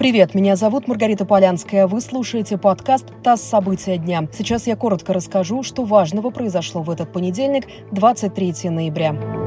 Привет, меня зовут Маргарита Полянская. Вы слушаете подкаст «ТАСС. События дня». Сейчас я коротко расскажу, что важного произошло в этот понедельник, 23 ноября.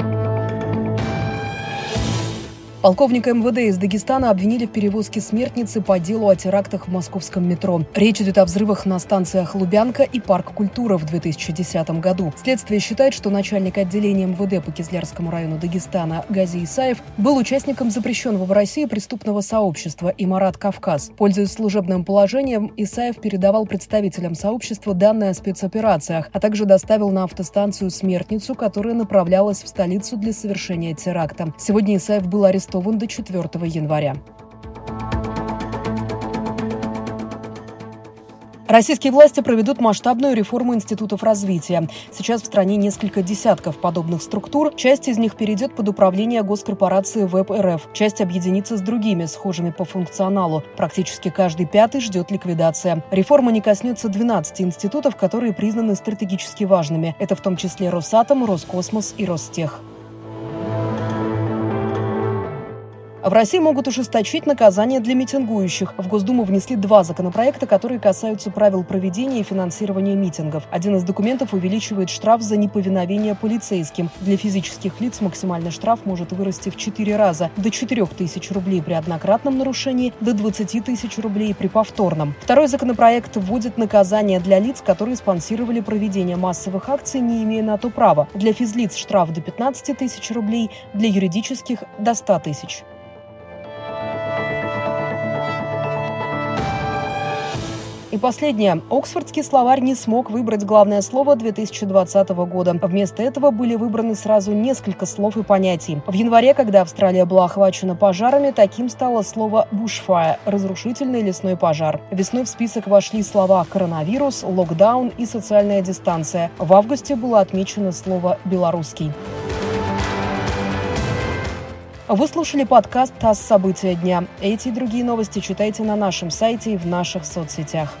Полковника МВД из Дагестана обвинили в перевозке смертницы по делу о терактах в московском метро. Речь идет о взрывах на станциях Лубянка и Парк культуры в 2010 году. Следствие считает, что начальник отделения МВД по Кизлярскому району Дагестана Гази Исаев был участником запрещенного в России преступного сообщества «Имарат Кавказ». Пользуясь служебным положением, Исаев передавал представителям сообщества данные о спецоперациях, а также доставил на автостанцию смертницу, которая направлялась в столицу для совершения теракта. Сегодня Исаев был арестован арестован до 4 января. Российские власти проведут масштабную реформу институтов развития. Сейчас в стране несколько десятков подобных структур. Часть из них перейдет под управление госкорпорации ВЭБ РФ. Часть объединится с другими, схожими по функционалу. Практически каждый пятый ждет ликвидация. Реформа не коснется 12 институтов, которые признаны стратегически важными. Это в том числе Росатом, Роскосмос и Ростех. В России могут ужесточить наказание для митингующих. В Госдуму внесли два законопроекта, которые касаются правил проведения и финансирования митингов. Один из документов увеличивает штраф за неповиновение полицейским. Для физических лиц максимальный штраф может вырасти в 4 раза – до 4 тысяч рублей при однократном нарушении, до 20 тысяч рублей при повторном. Второй законопроект вводит наказание для лиц, которые спонсировали проведение массовых акций, не имея на то права. Для физлиц штраф до 15 тысяч рублей, для юридических – до 100 тысяч. Последнее. Оксфордский словарь не смог выбрать главное слово 2020 года. Вместо этого были выбраны сразу несколько слов и понятий. В январе, когда Австралия была охвачена пожарами, таким стало слово «бушфайр» – разрушительный лесной пожар. Весной в список вошли слова «коронавирус», «локдаун» и «социальная дистанция». В августе было отмечено слово «белорусский». Вы слушали подкаст «ТАСС. События дня». Эти и другие новости читайте на нашем сайте и в наших соцсетях.